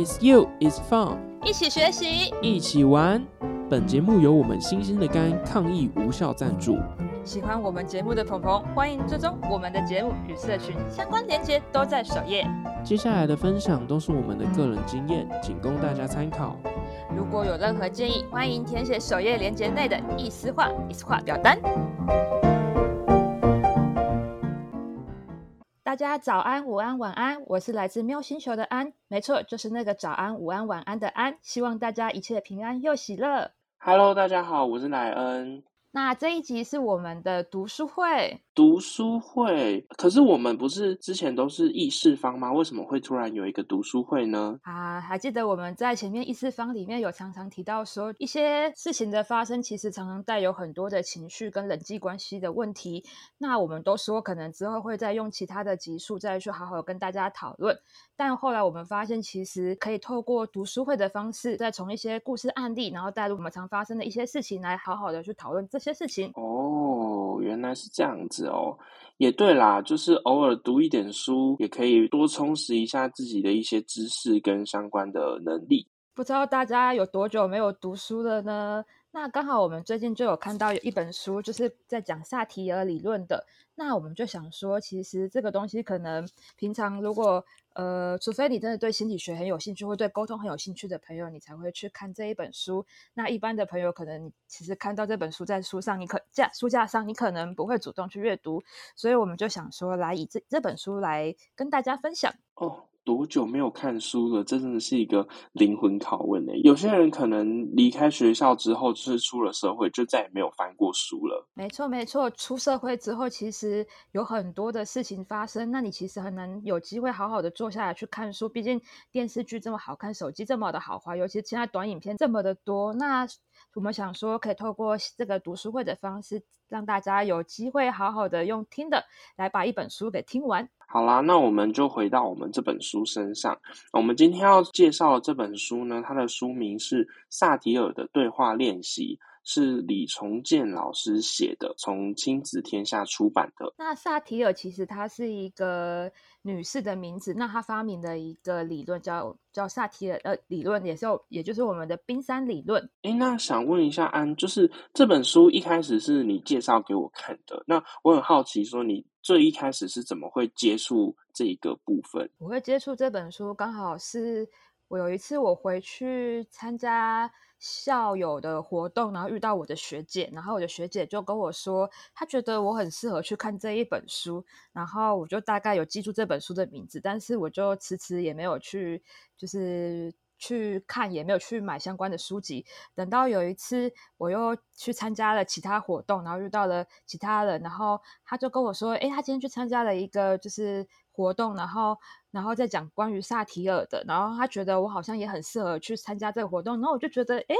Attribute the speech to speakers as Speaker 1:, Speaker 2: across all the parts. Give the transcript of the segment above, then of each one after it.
Speaker 1: It's you, it's fun，
Speaker 2: 一起学习，
Speaker 1: 一起玩。本节目由我们新兴的肝抗疫无效赞助。
Speaker 2: 喜欢我们节目的朋朋，欢迎追踪我们的节目与社群相关链接都在首页。
Speaker 1: 接下来的分享都是我们的个人经验，仅供大家参考。
Speaker 2: 如果有任何建议，欢迎填写首页链接内的意思化、意思化表单。大家早安、午安、晚安，我是来自喵星球的安，没错，就是那个早安、午安、晚安的安。希望大家一切平安又喜乐。
Speaker 1: Hello，大家好，我是乃恩。
Speaker 2: 那这一集是我们的读书会，
Speaker 1: 读书会，可是我们不是之前都是议事方吗？为什么会突然有一个读书会呢？
Speaker 2: 啊，还记得我们在前面议事方里面有常常提到说，一些事情的发生其实常常带有很多的情绪跟人际关系的问题。那我们都说可能之后会再用其他的集数再去好好跟大家讨论。但后来我们发现，其实可以透过读书会的方式，再从一些故事案例，然后带入我们常发生的一些事情，来好好的去讨论这些事情。
Speaker 1: 哦，原来是这样子哦。也对啦，就是偶尔读一点书，也可以多充实一下自己的一些知识跟相关的能力。
Speaker 2: 不知道大家有多久没有读书了呢？那刚好我们最近就有看到有一本书，就是在讲萨提尔理论的。那我们就想说，其实这个东西可能平常如果呃，除非你真的对心理学很有兴趣，或对沟通很有兴趣的朋友，你才会去看这一本书。那一般的朋友，可能你其实看到这本书在书上，你可架书架上，你可能不会主动去阅读。所以我们就想说，来以这这本书来跟大家分享。
Speaker 1: 哦，多久没有看书了？这真的是一个灵魂拷问呢。有些人可能离开学校之后，就是出了社会，就再也没有翻过书了。
Speaker 2: 没错，没错。出社会之后，其实有很多的事情发生，那你其实很难有机会好好的坐下来去看书。毕竟电视剧这么好看，手机这么的好滑，尤其现在短影片这么的多。那我们想说，可以透过这个读书会的方式，让大家有机会好好的用听的来把一本书给听完。
Speaker 1: 好啦，那我们就回到我们这本书身上。我们今天要介绍的这本书呢，它的书名是《萨提尔的对话练习》，是李重建老师写的，从亲子天下出版的。
Speaker 2: 那萨提尔其实她是一个女士的名字，那她发明的一个理论叫叫萨提尔呃理论，也是有也就是我们的冰山理论。
Speaker 1: 诶，那想问一下安，就是这本书一开始是你介绍给我看的，那我很好奇，说你最一开始是怎么会接触这一个部分？
Speaker 2: 我会接触这本书，刚好是我有一次我回去参加校友的活动，然后遇到我的学姐，然后我的学姐就跟我说，她觉得我很适合去看这一本书，然后我就大概有记住这本书的名字，但是我就迟迟也没有去，就是。去看也没有去买相关的书籍，等到有一次我又去参加了其他活动，然后遇到了其他人，然后他就跟我说：“诶，他今天去参加了一个就是活动，然后然后再讲关于萨提尔的，然后他觉得我好像也很适合去参加这个活动，然后我就觉得诶，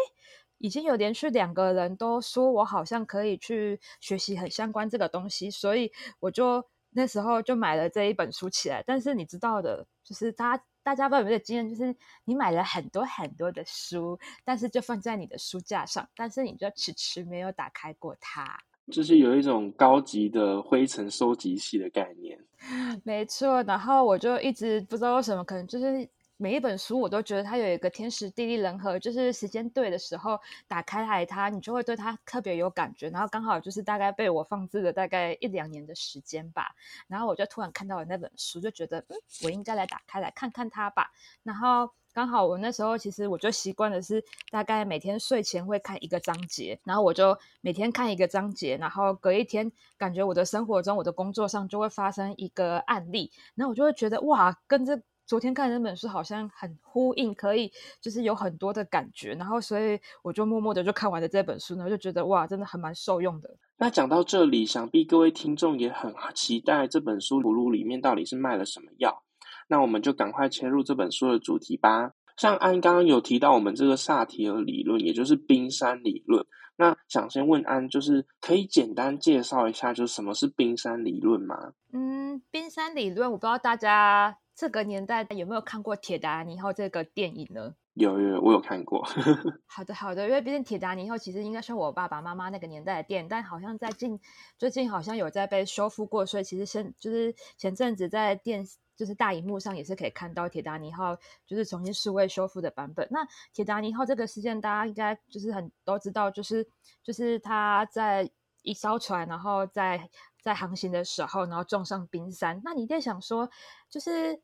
Speaker 2: 已经有连续两个人都说我好像可以去学习很相关这个东西，所以我就那时候就买了这一本书起来。但是你知道的，就是大家。大家不知道有没有经验，就是你买了很多很多的书，但是就放在你的书架上，但是你就迟迟没有打开过它，
Speaker 1: 就是有一种高级的灰尘收集器的概念。
Speaker 2: 没错，然后我就一直不知道为什么，可能就是。每一本书我都觉得它有一个天时地利人和，就是时间对的时候打开来它，你就会对它特别有感觉。然后刚好就是大概被我放置了大概一两年的时间吧，然后我就突然看到了那本书，就觉得嗯，我应该来打开来看看它吧。然后刚好我那时候其实我就习惯的是大概每天睡前会看一个章节，然后我就每天看一个章节，然后隔一天感觉我的生活中、我的工作上就会发生一个案例，然后我就会觉得哇，跟这。昨天看的那本书好像很呼应，可以就是有很多的感觉，然后所以我就默默的就看完了这本书，然后就觉得哇，真的还蛮受用的。
Speaker 1: 那讲到这里，想必各位听众也很期待这本书葫芦里面到底是卖了什么药。那我们就赶快切入这本书的主题吧。像安刚刚有提到我们这个萨提尔理论，也就是冰山理论。那想先问安，就是可以简单介绍一下，就是什么是冰山理论吗？
Speaker 2: 嗯，冰山理论，我不知道大家。这个年代有没有看过《铁达尼号》这个电影呢？
Speaker 1: 有有有，我有看过。
Speaker 2: 好的好的，因为毕竟铁达尼号其实应该是我爸爸妈妈那个年代的电影，但好像在近最近好像有在被修复过，所以其实现就是前阵子在电就是大荧幕上也是可以看到铁达尼号就是重新数位修复的版本。那铁达尼号这个事件，大家应该就是很都知道，就是就是他在一艘船，然后在在航行的时候，然后撞上冰山。那你在想说，就是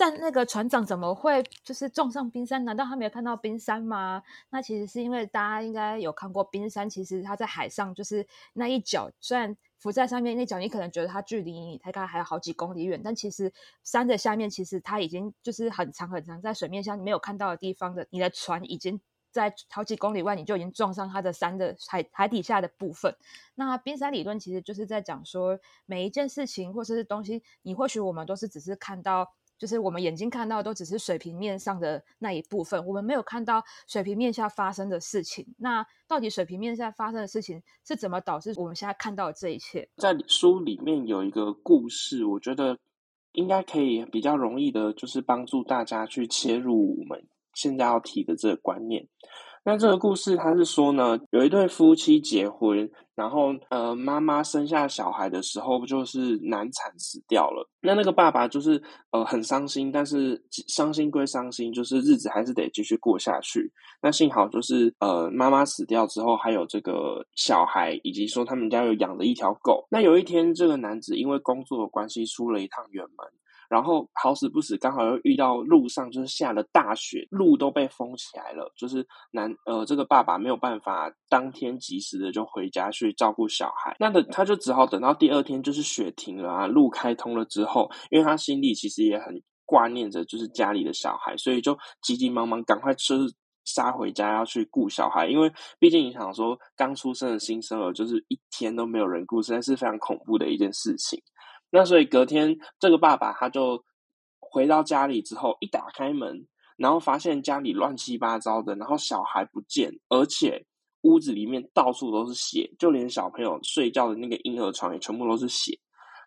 Speaker 2: 但那个船长怎么会就是撞上冰山？难道他没有看到冰山吗？那其实是因为大家应该有看过冰山，其实它在海上就是那一角，虽然浮在上面那角，你可能觉得它距离你大概还有好几公里远，但其实山的下面其实它已经就是很长很长，在水面下你没有看到的地方的，你的船已经在好几公里外，你就已经撞上它的山的海海底下的部分。那冰山理论其实就是在讲说，每一件事情或者是东西，你或许我们都是只是看到。就是我们眼睛看到都只是水平面上的那一部分，我们没有看到水平面下发生的事情。那到底水平面下发生的事情是怎么导致我们现在看到的这一切？
Speaker 1: 在书里面有一个故事，我觉得应该可以比较容易的，就是帮助大家去切入我们现在要提的这个观念。那这个故事他是说呢，有一对夫妻结婚，然后呃，妈妈生下小孩的时候就是难产死掉了。那那个爸爸就是呃很伤心，但是伤心归伤心，就是日子还是得继续过下去。那幸好就是呃妈妈死掉之后，还有这个小孩，以及说他们家有养了一条狗。那有一天，这个男子因为工作的关系出了一趟远门。然后好死不死，刚好又遇到路上就是下了大雪，路都被封起来了。就是男呃，这个爸爸没有办法当天及时的就回家去照顾小孩，那的他就只好等到第二天，就是雪停了啊，路开通了之后，因为他心里其实也很挂念着就是家里的小孩，所以就急急忙忙赶快就是杀回家要去顾小孩，因为毕竟你想说刚出生的新生儿就是一天都没有人顾，实在是非常恐怖的一件事情。那所以隔天，这个爸爸他就回到家里之后，一打开门，然后发现家里乱七八糟的，然后小孩不见，而且屋子里面到处都是血，就连小朋友睡觉的那个婴儿床也全部都是血。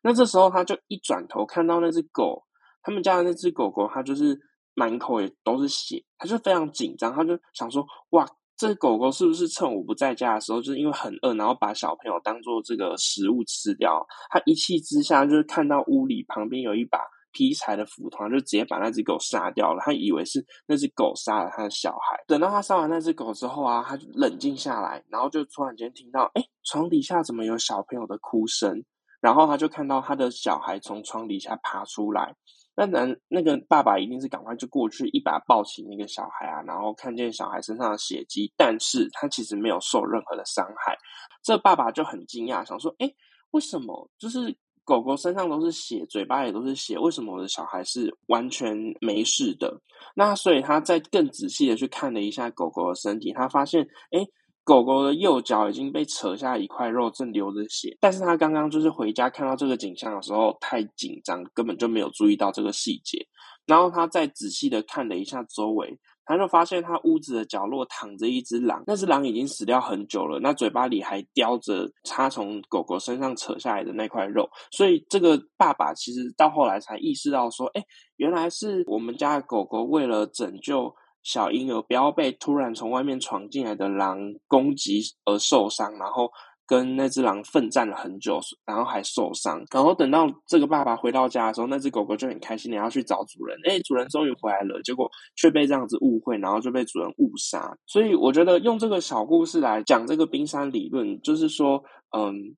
Speaker 1: 那这时候他就一转头看到那只狗，他们家的那只狗狗，它就是满口也都是血，他就非常紧张，他就想说：哇！这狗狗是不是趁我不在家的时候，就是因为很饿，然后把小朋友当做这个食物吃掉？他一气之下，就是看到屋里旁边有一把劈柴的斧头，就直接把那只狗杀掉了。他以为是那只狗杀了他的小孩。等到他杀完那只狗之后啊，他就冷静下来，然后就突然间听到，哎，床底下怎么有小朋友的哭声？然后他就看到他的小孩从床底下爬出来。那男那个爸爸一定是赶快就过去一把抱起那个小孩啊，然后看见小孩身上的血迹，但是他其实没有受任何的伤害。这爸爸就很惊讶，想说：哎，为什么就是狗狗身上都是血，嘴巴也都是血，为什么我的小孩是完全没事的？那所以他在更仔细的去看了一下狗狗的身体，他发现，哎。狗狗的右脚已经被扯下一块肉，正流着血。但是他刚刚就是回家看到这个景象的时候太紧张，根本就没有注意到这个细节。然后他再仔细的看了一下周围，他就发现他屋子的角落躺着一只狼。那只狼已经死掉很久了，那嘴巴里还叼着他从狗狗身上扯下来的那块肉。所以这个爸爸其实到后来才意识到说，哎，原来是我们家的狗狗为了拯救。小婴儿不要被突然从外面闯进来的狼攻击而受伤，然后跟那只狼奋战了很久，然后还受伤。然后等到这个爸爸回到家的时候，那只狗狗就很开心的要去找主人。哎，主人终于回来了，结果却被这样子误会，然后就被主人误杀。所以我觉得用这个小故事来讲这个冰山理论，就是说，嗯，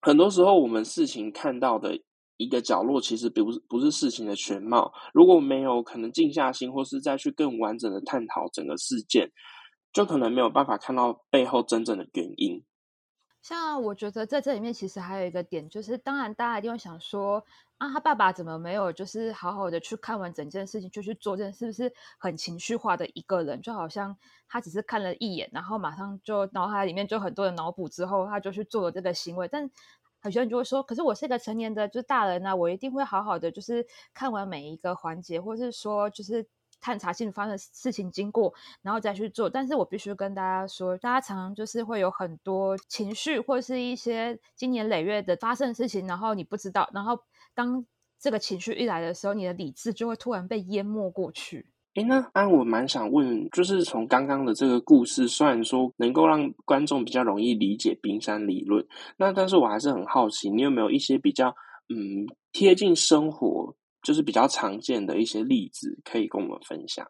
Speaker 1: 很多时候我们事情看到的。一个角落其实不是不是事情的全貌。如果没有可能静下心，或是再去更完整的探讨整个事件，就可能没有办法看到背后真正的原因。
Speaker 2: 像我觉得在这里面，其实还有一个点，就是当然大家一定会想说，啊，他爸爸怎么没有就是好好的去看完整件事情就去做这件，是不是很情绪化的一个人？就好像他只是看了一眼，然后马上就脑海里面就很多的脑补之后，他就去做了这个行为，但。很多人就会说，可是我是一个成年的，就是大人呢，我一定会好好的，就是看完每一个环节，或是说，就是探查性发生事情经过，然后再去做。但是我必须跟大家说，大家常常就是会有很多情绪，或是一些经年累月的发生的事情，然后你不知道，然后当这个情绪一来的时候，你的理智就会突然被淹没过去。
Speaker 1: 诶，那安，我蛮想问，就是从刚刚的这个故事，虽然说能够让观众比较容易理解冰山理论，那但是我还是很好奇，你有没有一些比较嗯贴近生活，就是比较常见的一些例子，可以跟我们分享？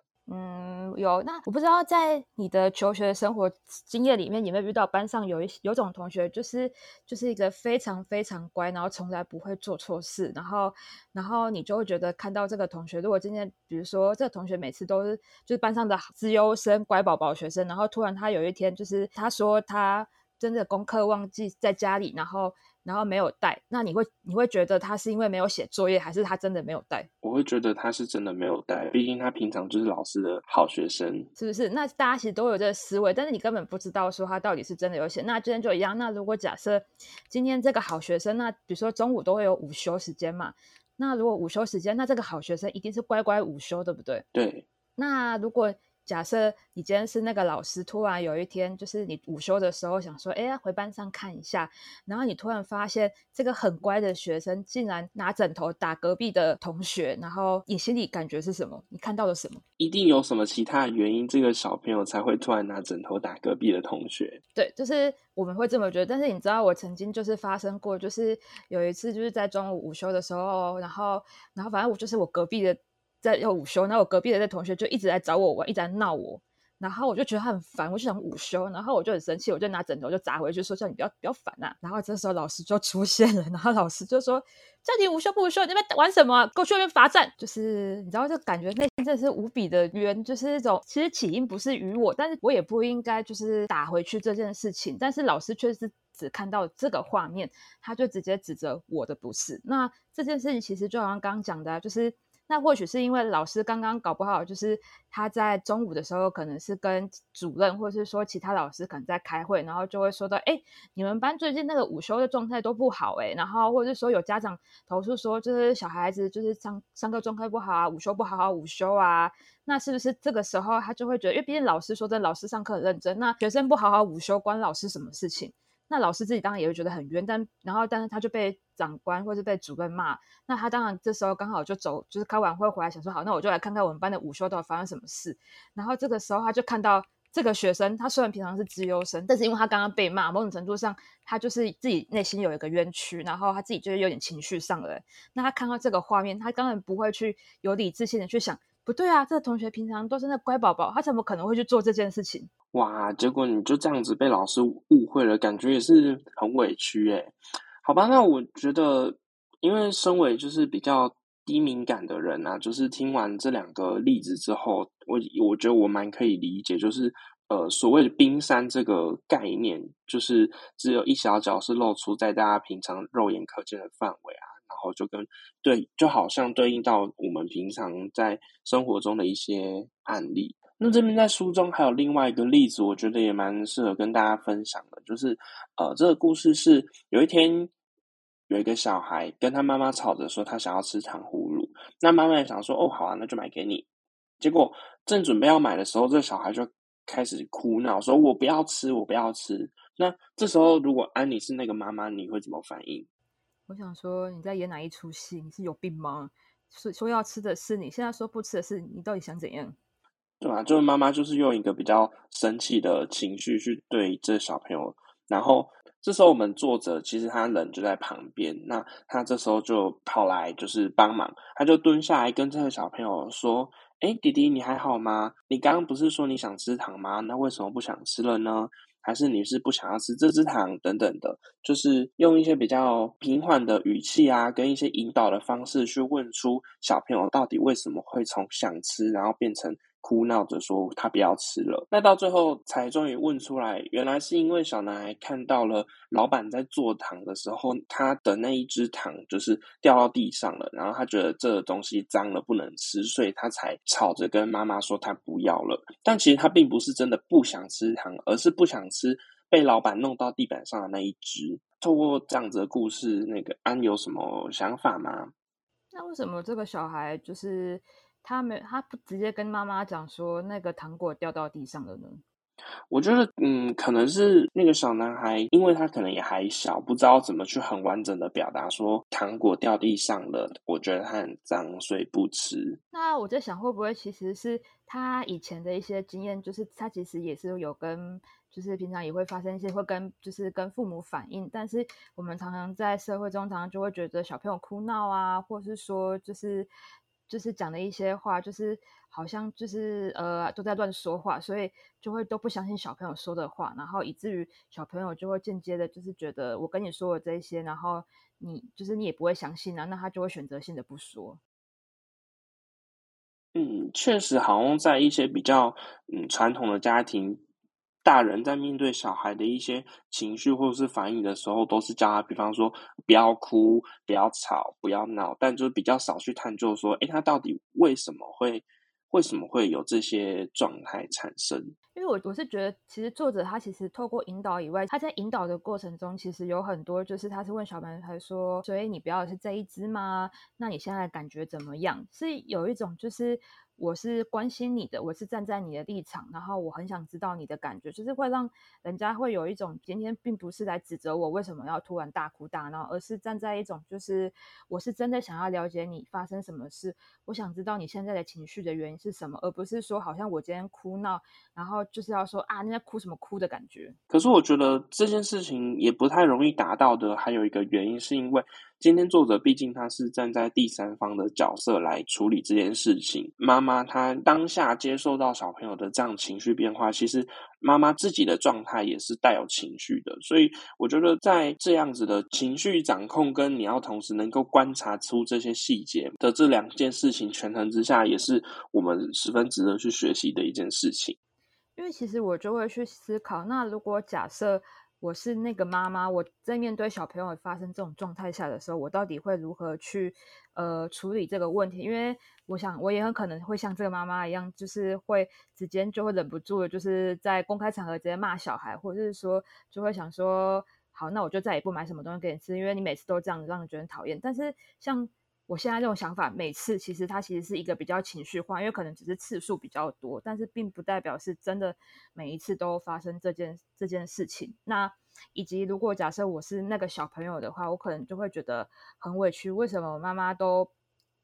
Speaker 2: 有。那我不知道在你的求学生活经验里面，有没有遇到班上有一有种同学，就是就是一个非常非常乖，然后从来不会做错事，然后然后你就会觉得看到这个同学，如果今天比如说这个同学每次都是就是班上的资优生、乖宝宝学生，然后突然他有一天就是他说他真的功课忘记在家里，然后。然后没有带，那你会你会觉得他是因为没有写作业，还是他真的没有带？
Speaker 1: 我会觉得他是真的没有带，毕竟他平常就是老师的好学生，
Speaker 2: 是不是？那大家其实都有这个思维，但是你根本不知道说他到底是真的有写。那今天就一样，那如果假设今天这个好学生，那比如说中午都会有午休时间嘛，那如果午休时间，那这个好学生一定是乖乖午休，对不对？
Speaker 1: 对。
Speaker 2: 那如果假设你今天是那个老师，突然有一天，就是你午休的时候想说，哎呀，回班上看一下，然后你突然发现这个很乖的学生竟然拿枕头打隔壁的同学，然后你心里感觉是什么？你看到了什么？
Speaker 1: 一定有什么其他的原因，这个小朋友才会突然拿枕头打隔壁的同学。
Speaker 2: 对，就是我们会这么觉得。但是你知道，我曾经就是发生过，就是有一次就是在中午午休的时候，然后，然后反正我就是我隔壁的。在要午休，然后我隔壁的那同学就一直在找我玩，一直在闹我，然后我就觉得他很烦，我就想午休，然后我就很生气，我就拿枕头就砸回去，说叫你不要不要烦呐。然后这时候老师就出现了，然后老师就说叫你午休不午休，你在玩什么？给我去那边罚站。就是你知道，就感觉内心真是无比的冤，就是那种其实起因不是于我，但是我也不应该就是打回去这件事情，但是老师却是只看到这个画面，他就直接指责我的不是。那这件事情其实就好像刚刚讲的，就是。那或许是因为老师刚刚搞不好，就是他在中午的时候可能是跟主任，或者是说其他老师可能在开会，然后就会说到，哎，你们班最近那个午休的状态都不好，哎，然后或者是说有家长投诉说，就是小孩子就是上上课状态不好啊，午休不好好午休啊，那是不是这个时候他就会觉得，因为毕竟老师说的老师上课很认真，那学生不好好午休关老师什么事情？那老师自己当然也会觉得很冤，但然后但是他就被长官或是被主任骂，那他当然这时候刚好就走，就是开完会回来想说好，那我就来看看我们班的午休到底发生什么事。然后这个时候他就看到这个学生，他虽然平常是资优生，但是因为他刚刚被骂，某种程度上他就是自己内心有一个冤屈，然后他自己就是有点情绪上来。那他看到这个画面，他当然不会去有理智性的去想，不对啊，这个同学平常都是那乖宝宝，他怎么可能会去做这件事情？
Speaker 1: 哇！结果你就这样子被老师误会了，感觉也是很委屈诶。好吧，那我觉得，因为身为就是比较低敏感的人啊，就是听完这两个例子之后，我我觉得我蛮可以理解，就是呃，所谓的冰山这个概念，就是只有一小角是露出在大家平常肉眼可见的范围啊，然后就跟对，就好像对应到我们平常在生活中的一些案例。那这边在书中还有另外一个例子，我觉得也蛮适合跟大家分享的，就是呃，这个故事是有一天有一个小孩跟他妈妈吵着说他想要吃糖葫芦，那妈妈也想说哦好啊，那就买给你。结果正准备要买的时候，这小孩就开始哭闹，说我不要吃，我不要吃。那这时候如果安妮是那个妈妈，你会怎么反应？
Speaker 2: 我想说你在演哪一出戏？你是有病吗？说说要吃的是你，现在说不吃的是你，到底想怎样？
Speaker 1: 对吧？就是妈妈就是用一个比较生气的情绪去对这小朋友，然后这时候我们作者其实他人就在旁边，那他这时候就跑来就是帮忙，他就蹲下来跟这个小朋友说：“哎，弟弟你还好吗？你刚刚不是说你想吃糖吗？那为什么不想吃了呢？还是你是不想要吃这支糖等等的？就是用一些比较平缓的语气啊，跟一些引导的方式去问出小朋友到底为什么会从想吃，然后变成。”哭闹着说他不要吃了，那到最后才终于问出来，原来是因为小男孩看到了老板在做糖的时候，他的那一只糖就是掉到地上了，然后他觉得这个东西脏了不能吃，所以他才吵着跟妈妈说他不要了。但其实他并不是真的不想吃糖，而是不想吃被老板弄到地板上的那一只。透过这样子的故事，那个安有什么想法吗？
Speaker 2: 那为什么这个小孩就是？他没，他不直接跟妈妈讲说那个糖果掉到地上了呢？
Speaker 1: 我觉得，嗯，可能是那个小男孩，因为他可能也还小，不知道怎么去很完整的表达说糖果掉地上了，我觉得他很脏，所以不吃。
Speaker 2: 那我在想，会不会其实是他以前的一些经验，就是他其实也是有跟，就是平常也会发生一些会跟，就是跟父母反映，但是我们常常在社会中，常常就会觉得小朋友哭闹啊，或是说就是就是讲的一些话，就是好像就是呃都在乱说话，所以就会都不相信小朋友说的话，然后以至于小朋友就会间接的，就是觉得我跟你说的这些，然后你就是你也不会相信啊，那他就会选择性的不说。
Speaker 1: 嗯，确实，好像在一些比较嗯传统的家庭，大人在面对小孩的一些情绪或者是反应的时候，都是叫他，比方说不要哭、不要吵、不要闹，但就是比较少去探究说，哎，他到底为什么会为什么会有这些状态产生？
Speaker 2: 因为我我是觉得，其实作者他其实透过引导以外，他在引导的过程中，其实有很多就是他是问小男孩说：“所以你不要是这一只吗？那你现在感觉怎么样？”是有一种就是。我是关心你的，我是站在你的立场，然后我很想知道你的感觉，就是会让人家会有一种今天并不是来指责我为什么要突然大哭大闹，而是站在一种就是我是真的想要了解你发生什么事，我想知道你现在的情绪的原因是什么，而不是说好像我今天哭闹，然后就是要说啊，你在哭什么哭的感觉。
Speaker 1: 可是我觉得这件事情也不太容易达到的，还有一个原因是因为。今天作者毕竟他是站在第三方的角色来处理这件事情。妈妈她当下接受到小朋友的这样情绪变化，其实妈妈自己的状态也是带有情绪的。所以我觉得在这样子的情绪掌控跟你要同时能够观察出这些细节的这两件事情权衡之下，也是我们十分值得去学习的一件事情。
Speaker 2: 因为其实我就会去思考，那如果假设。我是那个妈妈，我在面对小朋友发生这种状态下的时候，我到底会如何去呃处理这个问题？因为我想，我也很可能会像这个妈妈一样，就是会直接就会忍不住的，就是在公开场合直接骂小孩，或者是说就会想说，好，那我就再也不买什么东西给你吃，因为你每次都这样，让人觉得讨厌。但是像我现在这种想法，每次其实它其实是一个比较情绪化，因为可能只是次数比较多，但是并不代表是真的每一次都发生这件这件事情。那以及如果假设我是那个小朋友的话，我可能就会觉得很委屈，为什么我妈妈都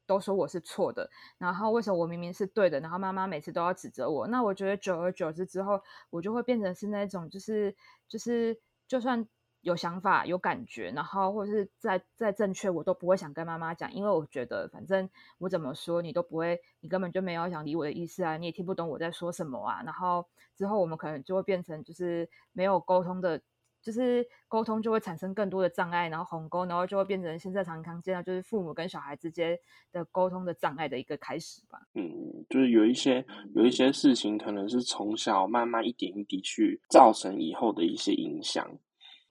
Speaker 2: 都说我是错的，然后为什么我明明是对的，然后妈妈每次都要指责我？那我觉得久而久之之后，我就会变成是那种，就是就是就算。有想法、有感觉，然后或者是再再正确，我都不会想跟妈妈讲，因为我觉得反正我怎么说你都不会，你根本就没有想理我的意思啊，你也听不懂我在说什么啊。然后之后我们可能就会变成就是没有沟通的，就是沟通就会产生更多的障碍，然后鸿沟，然后就会变成现在常常见到就是父母跟小孩之间的沟通的障碍的一个开始吧。
Speaker 1: 嗯，就是有一些有一些事情可能是从小慢慢一点一滴去造成以后的一些影响。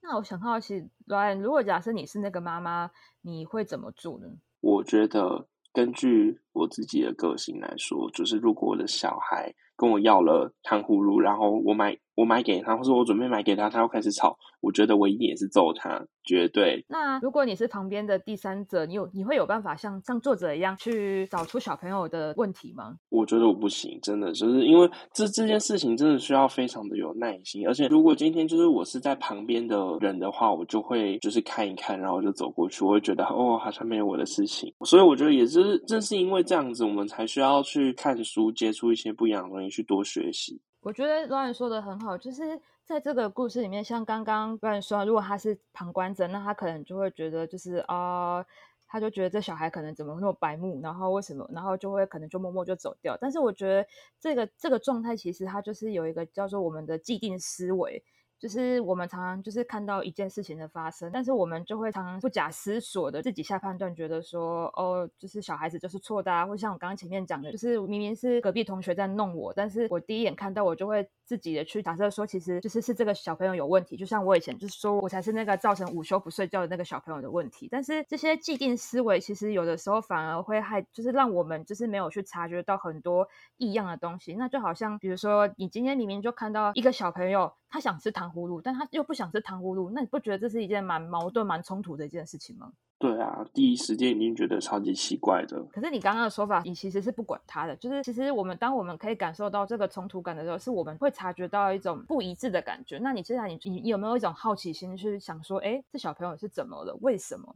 Speaker 2: 那我想好奇，Ryan，如果假设你是那个妈妈，你会怎么做呢？
Speaker 1: 我觉得根据我自己的个性来说，就是如果我的小孩跟我要了糖葫芦，然后我买。我买给他，或者我准备买给他，他要开始吵，我觉得我一定也是揍他，绝对。
Speaker 2: 那如果你是旁边的第三者，你有你会有办法像像作者一样去找出小朋友的问题吗？
Speaker 1: 我觉得我不行，真的，就是因为这这件事情真的需要非常的有耐心，而且如果今天就是我是在旁边的人的话，我就会就是看一看，然后就走过去，我会觉得哦，好像没有我的事情。所以我觉得也是正是因为这样子，我们才需要去看书，接触一些不一样的东西，去多学习。
Speaker 2: 我觉得 Ryan 说的很好，就是在这个故事里面，像刚刚不然说，如果他是旁观者，那他可能就会觉得，就是啊，他就觉得这小孩可能怎么那么白目，然后为什么，然后就会可能就默默就走掉。但是我觉得这个这个状态，其实它就是有一个叫做我们的既定思维。就是我们常常就是看到一件事情的发生，但是我们就会常常不假思索的自己下判断，觉得说哦，就是小孩子就是错的啊，或像我刚刚前面讲的，就是明明是隔壁同学在弄我，但是我第一眼看到我就会自己的去假设说，其实就是是这个小朋友有问题，就像我以前就是说我才是那个造成午休不睡觉的那个小朋友的问题。但是这些既定思维其实有的时候反而会害，就是让我们就是没有去察觉到很多异样的东西。那就好像比如说你今天明明就看到一个小朋友。他想吃糖葫芦，但他又不想吃糖葫芦，那你不觉得这是一件蛮矛盾、蛮冲突的一件事情吗？
Speaker 1: 对啊，第一时间已经觉得超级奇怪的。
Speaker 2: 可是你刚刚的说法，你其实是不管他的，就是其实我们当我们可以感受到这个冲突感的时候，是我们会察觉到一种不一致的感觉。那你接下来你你有没有一种好奇心，去想说，哎，这小朋友是怎么了？为什么？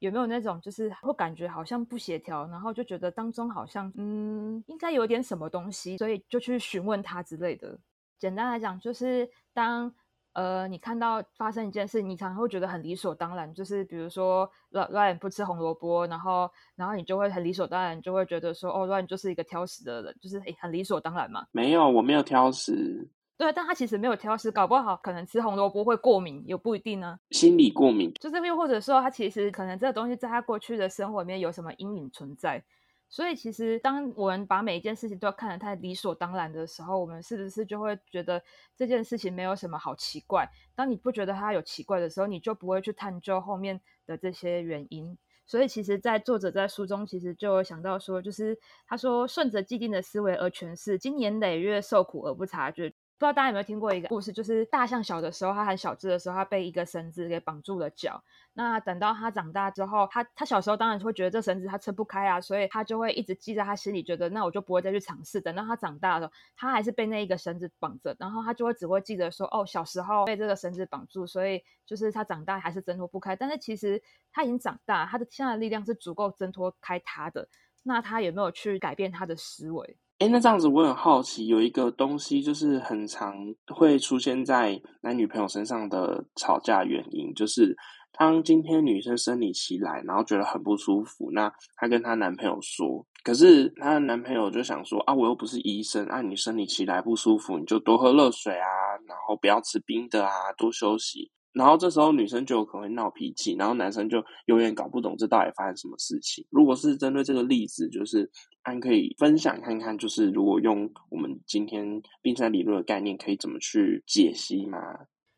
Speaker 2: 有没有那种就是会感觉好像不协调，然后就觉得当中好像嗯应该有点什么东西，所以就去询问他之类的。简单来讲，就是当呃你看到发生一件事，你常常会觉得很理所当然，就是比如说乱乱不吃红萝卜，然后然后你就会很理所当然就会觉得说哦乱就是一个挑食的人，就是很理所当然嘛。
Speaker 1: 没有，我没有挑食。
Speaker 2: 对，但他其实没有挑食，搞不好可能吃红萝卜会过敏，也不一定呢。
Speaker 1: 心理过敏，
Speaker 2: 就是又或者说他其实可能这个东西在他过去的生活里面有什么阴影存在。所以其实当我们把每一件事情都要看得太理所当然的时候，我们是不是就会觉得这件事情没有什么好奇怪？当你不觉得它有奇怪的时候，你就不会去探究后面的这些原因。所以其实，在作者在书中其实就想到说，就是他说顺着既定的思维而诠释，经年累月受苦而不察觉。不知道大家有没有听过一个故事，就是大象小的时候，它很小只的时候，它被一个绳子给绑住了脚。那等到它长大之后，它它小时候当然会觉得这绳子它撑不开啊，所以它就会一直记在它心里，觉得那我就不会再去尝试。等到它长大了，它还是被那一个绳子绑着，然后它就会只会记得说，哦，小时候被这个绳子绑住，所以就是它长大还是挣脱不开。但是其实它已经长大，它的现在的力量是足够挣脱开它的。那它有没有去改变它的思维？
Speaker 1: 哎，那这样子我很好奇，有一个东西就是很常会出现在男女朋友身上的吵架原因，就是当今天女生生理期来，然后觉得很不舒服，那她跟她男朋友说，可是她的男朋友就想说啊，我又不是医生，啊，你生理期来不舒服，你就多喝热水啊，然后不要吃冰的啊，多休息。然后这时候女生就有可能会闹脾气，然后男生就永远搞不懂这到底发生什么事情。如果是针对这个例子，就是安可以分享看看，就是如果用我们今天冰山理论的概念，可以怎么去解析吗？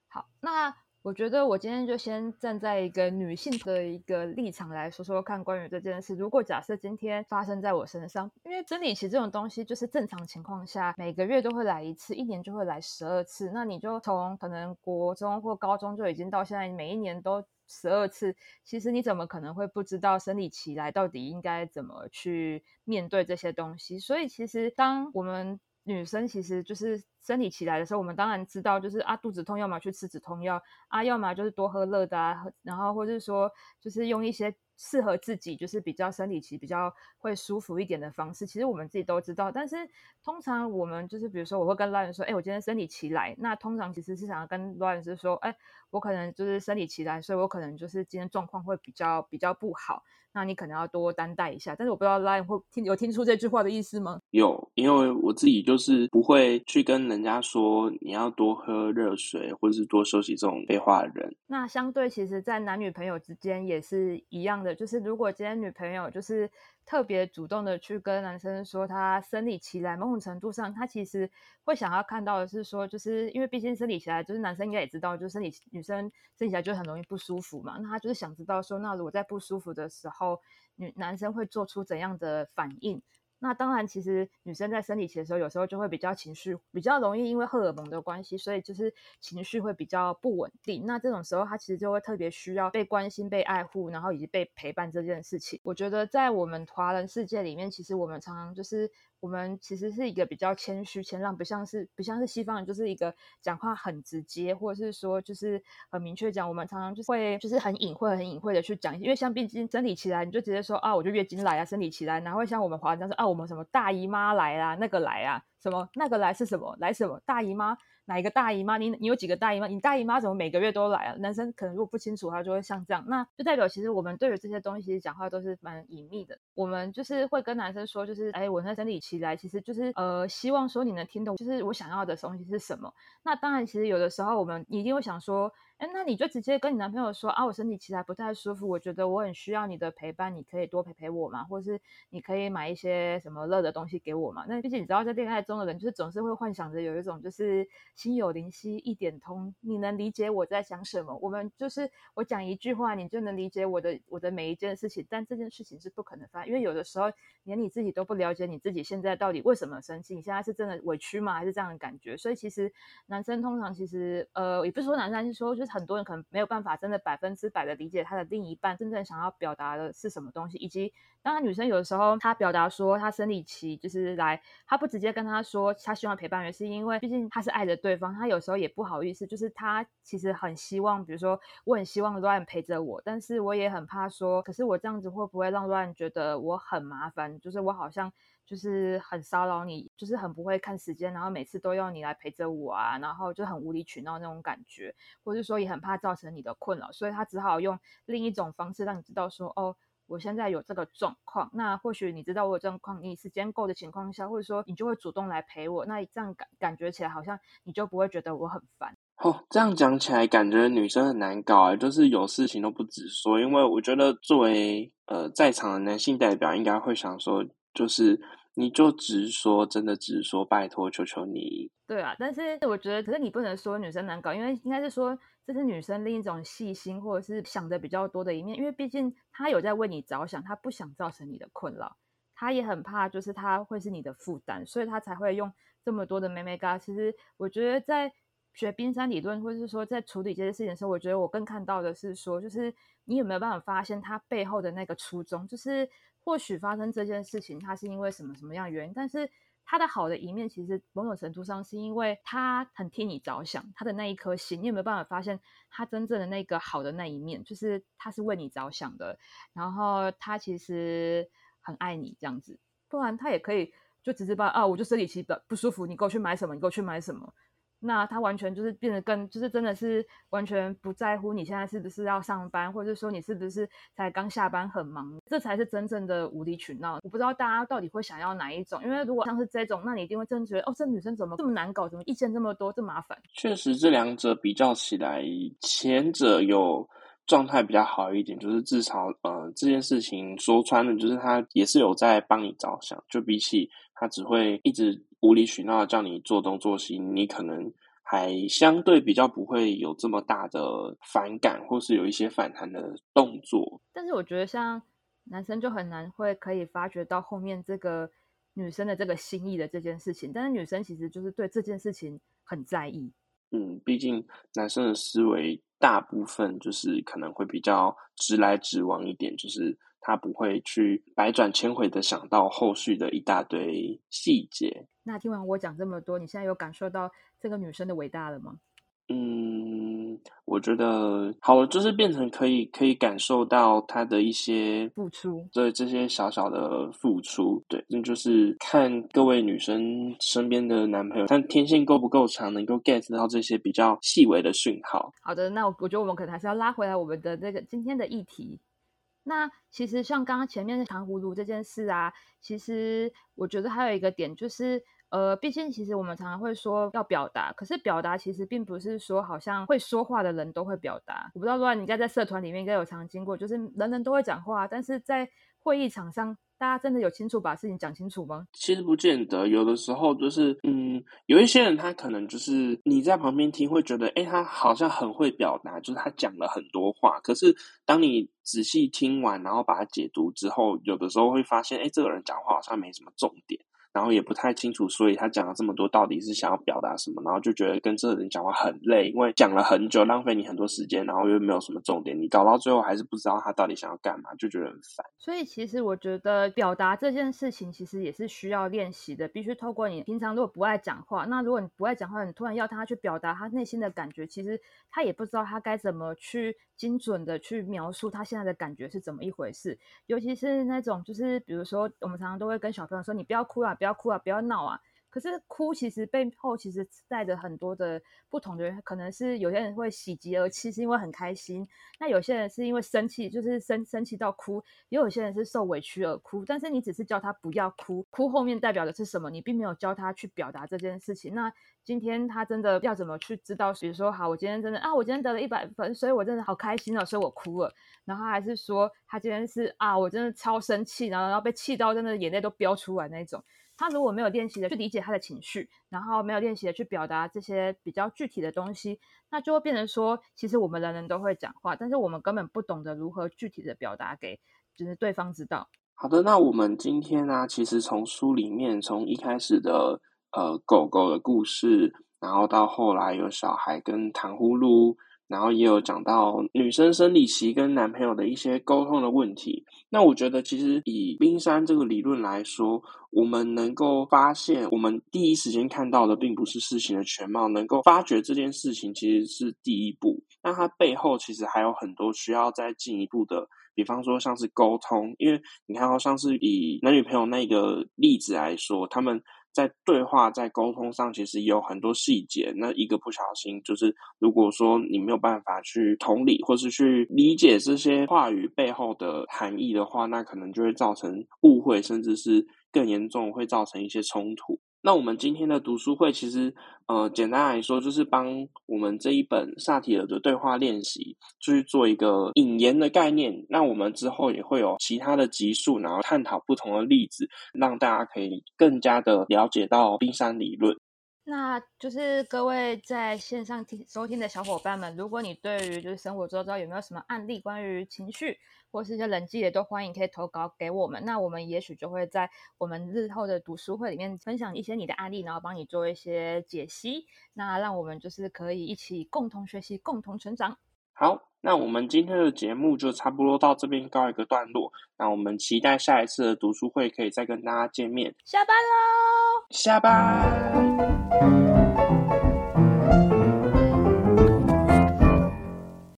Speaker 2: 好，那。我觉得我今天就先站在一个女性的一个立场来说说看关于这件事。如果假设今天发生在我身上，因为生理期这种东西就是正常情况下每个月都会来一次，一年就会来十二次。那你就从可能国中或高中就已经到现在每一年都十二次，其实你怎么可能会不知道生理期来到底应该怎么去面对这些东西？所以其实当我们女生其实就是生理期来的时候，我们当然知道，就是啊肚子痛，要么去吃止痛药啊，要么就是多喝热的啊，然后或者说就是用一些适合自己，就是比较生理期比较会舒服一点的方式。其实我们自己都知道，但是通常我们就是比如说，我会跟老人说，哎，我今天生理期来，那通常其实是想要跟老人是说，哎，我可能就是生理期来，所以我可能就是今天状况会比较比较不好。那你可能要多担待一下，但是我不知道 LINE 会听有听出这句话的意思吗？
Speaker 1: 有，因为我自己就是不会去跟人家说你要多喝热水或者是多休息这种废话的人。
Speaker 2: 那相对其实，在男女朋友之间也是一样的，就是如果今天女朋友就是。特别主动的去跟男生说他生理期来，某种程度上，他其实会想要看到的是说，就是因为毕竟生理期来，就是男生应该也知道，就是生理女生生理期来就很容易不舒服嘛。那他就是想知道说，那如果在不舒服的时候，女男生会做出怎样的反应？那当然，其实女生在生理期的时候，有时候就会比较情绪比较容易，因为荷尔蒙的关系，所以就是情绪会比较不稳定。那这种时候，她其实就会特别需要被关心、被爱护，然后以及被陪伴这件事情。我觉得在我们华人世界里面，其实我们常常就是。我们其实是一个比较谦虚、谦让，不像是不像是西方人，就是一个讲话很直接，或者是说就是很明确讲。我们常常就会就是很隐晦、很隐晦的去讲，因为像毕竟生理期来，你就直接说啊，我就月经来啊，生理期来，哪会像我们华人这样说啊，我们什么大姨妈来啦，那个来啊，什么那个来是什么来什么大姨妈。哪一个大姨妈？你你有几个大姨妈？你大姨妈怎么每个月都来啊？男生可能如果不清楚，他就会像这样，那就代表其实我们对于这些东西讲话都是蛮隐秘的。我们就是会跟男生说，就是哎，我在生理期来，其实就是呃，希望说你能听懂，就是我想要的东西是什么。那当然，其实有的时候我们一定会想说。哎，那你就直接跟你男朋友说啊，我身体其实不太舒服，我觉得我很需要你的陪伴，你可以多陪陪我嘛，或是你可以买一些什么热的东西给我嘛。那毕竟你知道，在恋爱中的人，就是总是会幻想着有一种就是心有灵犀一点通，你能理解我在想什么？我们就是我讲一句话，你就能理解我的我的每一件事情。但这件事情是不可能发，因为有的时候连你自己都不了解你自己现在到底为什么生气，你现在是真的委屈吗？还是这样的感觉？所以其实男生通常其实呃，也不是说男生，是说就是很多人可能没有办法真的百分之百的理解他的另一半真正想要表达的是什么东西，以及。当然，女生有的时候她表达说她生理期就是来，她不直接跟他说她希望陪伴，也是因为毕竟她是爱着对方，他有时候也不好意思，就是他其实很希望，比如说我很希望乱陪着我，但是我也很怕说，可是我这样子会不会让乱觉得我很麻烦？就是我好像就是很骚扰你，就是很不会看时间，然后每次都要你来陪着我啊，然后就很无理取闹那种感觉，或者说也很怕造成你的困扰，所以他只好用另一种方式让你知道说哦。我现在有这个状况，那或许你知道我有状况，你时间够的情况下，或者说你就会主动来陪我，那这样感感觉起来好像你就不会觉得我很烦。
Speaker 1: 哦，这样讲起来感觉女生很难搞啊，就是有事情都不直说。因为我觉得作为呃在场的男性代表，应该会想说，就是你就直说，真的直说，拜托，求求你。
Speaker 2: 对啊，但是我觉得，可是你不能说女生难搞，因为应该是说。这是女生另一种细心，或者是想的比较多的一面，因为毕竟她有在为你着想，她不想造成你的困扰，她也很怕就是她会是你的负担，所以她才会用这么多的妹妹嘎。其实我觉得在学冰山理论，或者是说在处理这些事情的时候，我觉得我更看到的是说，就是你有没有办法发现他背后的那个初衷，就是或许发生这件事情，他是因为什么什么样原因，但是。他的好的一面，其实某种程度上是因为他很替你着想，他的那一颗心，你有没有办法发现他真正的那个好的那一面？就是他是为你着想的，然后他其实很爱你这样子，不然他也可以就直接把啊，我就生理期不不舒服，你给我去买什么？你给我去买什么？那他完全就是变得更，就是真的是完全不在乎你现在是不是要上班，或者说你是不是才刚下班很忙，这才是真正的无理取闹。我不知道大家到底会想要哪一种，因为如果像是这种，那你一定会真的觉得哦，这女生怎么这么难搞，怎么意见这么多，这麻烦。
Speaker 1: 确实，这两者比较起来，前者有状态比较好一点，就是至少呃这件事情说穿了，就是他也是有在帮你着想，就比起他只会一直。无理取闹叫你做东做西，你可能还相对比较不会有这么大的反感，或是有一些反弹的动作。
Speaker 2: 但是我觉得像男生就很难会可以发觉到后面这个女生的这个心意的这件事情，但是女生其实就是对这件事情很在意。
Speaker 1: 嗯，毕竟男生的思维大部分就是可能会比较直来直往一点，就是他不会去百转千回的想到后续的一大堆细节。
Speaker 2: 那听完我讲这么多，你现在有感受到这个女生的伟大了吗？
Speaker 1: 嗯，我觉得好，就是变成可以可以感受到她的一些
Speaker 2: 付出，
Speaker 1: 对这些小小的付出，对，那就是看各位女生身边的男朋友，看天线够不够长，能够 get 到这些比较细微的讯号。
Speaker 2: 好的，那我我觉得我们可能还是要拉回来我们的这个今天的议题。那其实像刚刚前面的糖葫芦这件事啊，其实我觉得还有一个点就是。呃，毕竟其实我们常常会说要表达，可是表达其实并不是说好像会说话的人都会表达。我不知道，如果你应该在社团里面应该有常经过，就是人人都会讲话，但是在会议场上，大家真的有清楚把事情讲清楚吗？
Speaker 1: 其实不见得，有的时候就是，嗯，有一些人他可能就是你在旁边听会觉得，哎，他好像很会表达，就是他讲了很多话。可是当你仔细听完，然后把它解读之后，有的时候会发现，哎，这个人讲话好像没什么重点。然后也不太清楚，所以他讲了这么多，到底是想要表达什么？然后就觉得跟这个人讲话很累，因为讲了很久，浪费你很多时间，然后又没有什么重点，你搞到最后还是不知道他到底想要干嘛，就觉得很烦。
Speaker 2: 所以其实我觉得表达这件事情其实也是需要练习的，必须透过你平常如果不爱讲话，那如果你不爱讲话，你突然要他去表达他内心的感觉，其实他也不知道他该怎么去精准的去描述他现在的感觉是怎么一回事。尤其是那种就是比如说我们常常都会跟小朋友说，你不要哭啊，不要要哭啊，不要闹啊。可是哭其实背后其实带着很多的不同的人，可能是有些人会喜极而泣，是因为很开心；那有些人是因为生气，就是生生气到哭；也有些人是受委屈而哭。但是你只是教他不要哭，哭后面代表的是什么？你并没有教他去表达这件事情。那今天他真的要怎么去知道？比如说，好，我今天真的啊，我今天得了一百分，所以我真的好开心哦，所以我哭了。然后还是说他今天是啊，我真的超生气，然后然后被气到真的眼泪都飙出来那种。他如果没有练习的去理解他的情绪，然后没有练习的去表达这些比较具体的东西，那就会变成说，其实我们人人都会讲话，但是我们根本不懂得如何具体的表达给就是对方知道。
Speaker 1: 好的，那我们今天呢，其实从书里面，从一开始的呃狗狗的故事，然后到后来有小孩跟糖葫芦。然后也有讲到女生生理期跟男朋友的一些沟通的问题。那我觉得，其实以冰山这个理论来说，我们能够发现，我们第一时间看到的并不是事情的全貌，能够发觉这件事情其实是第一步。那它背后其实还有很多需要再进一步的，比方说像是沟通，因为你看到像是以男女朋友那个例子来说，他们。在对话、在沟通上，其实也有很多细节。那一个不小心，就是如果说你没有办法去同理，或是去理解这些话语背后的含义的话，那可能就会造成误会，甚至是更严重，会造成一些冲突。那我们今天的读书会，其实呃，简单来说，就是帮我们这一本萨提尔的对话练习，就是做一个引言的概念。那我们之后也会有其他的集数，然后探讨不同的例子，让大家可以更加的了解到冰山理论。
Speaker 2: 那就是各位在线上听收听的小伙伴们，如果你对于就是生活周遭有没有什么案例关于情绪或是一些人际的，都欢迎可以投稿给我们。那我们也许就会在我们日后的读书会里面分享一些你的案例，然后帮你做一些解析。那让我们就是可以一起共同学习，共同成长。
Speaker 1: 好，那我们今天的节目就差不多到这边告一个段落。那我们期待下一次的读书会可以再跟大家见面。
Speaker 2: 下班喽！
Speaker 1: 下班。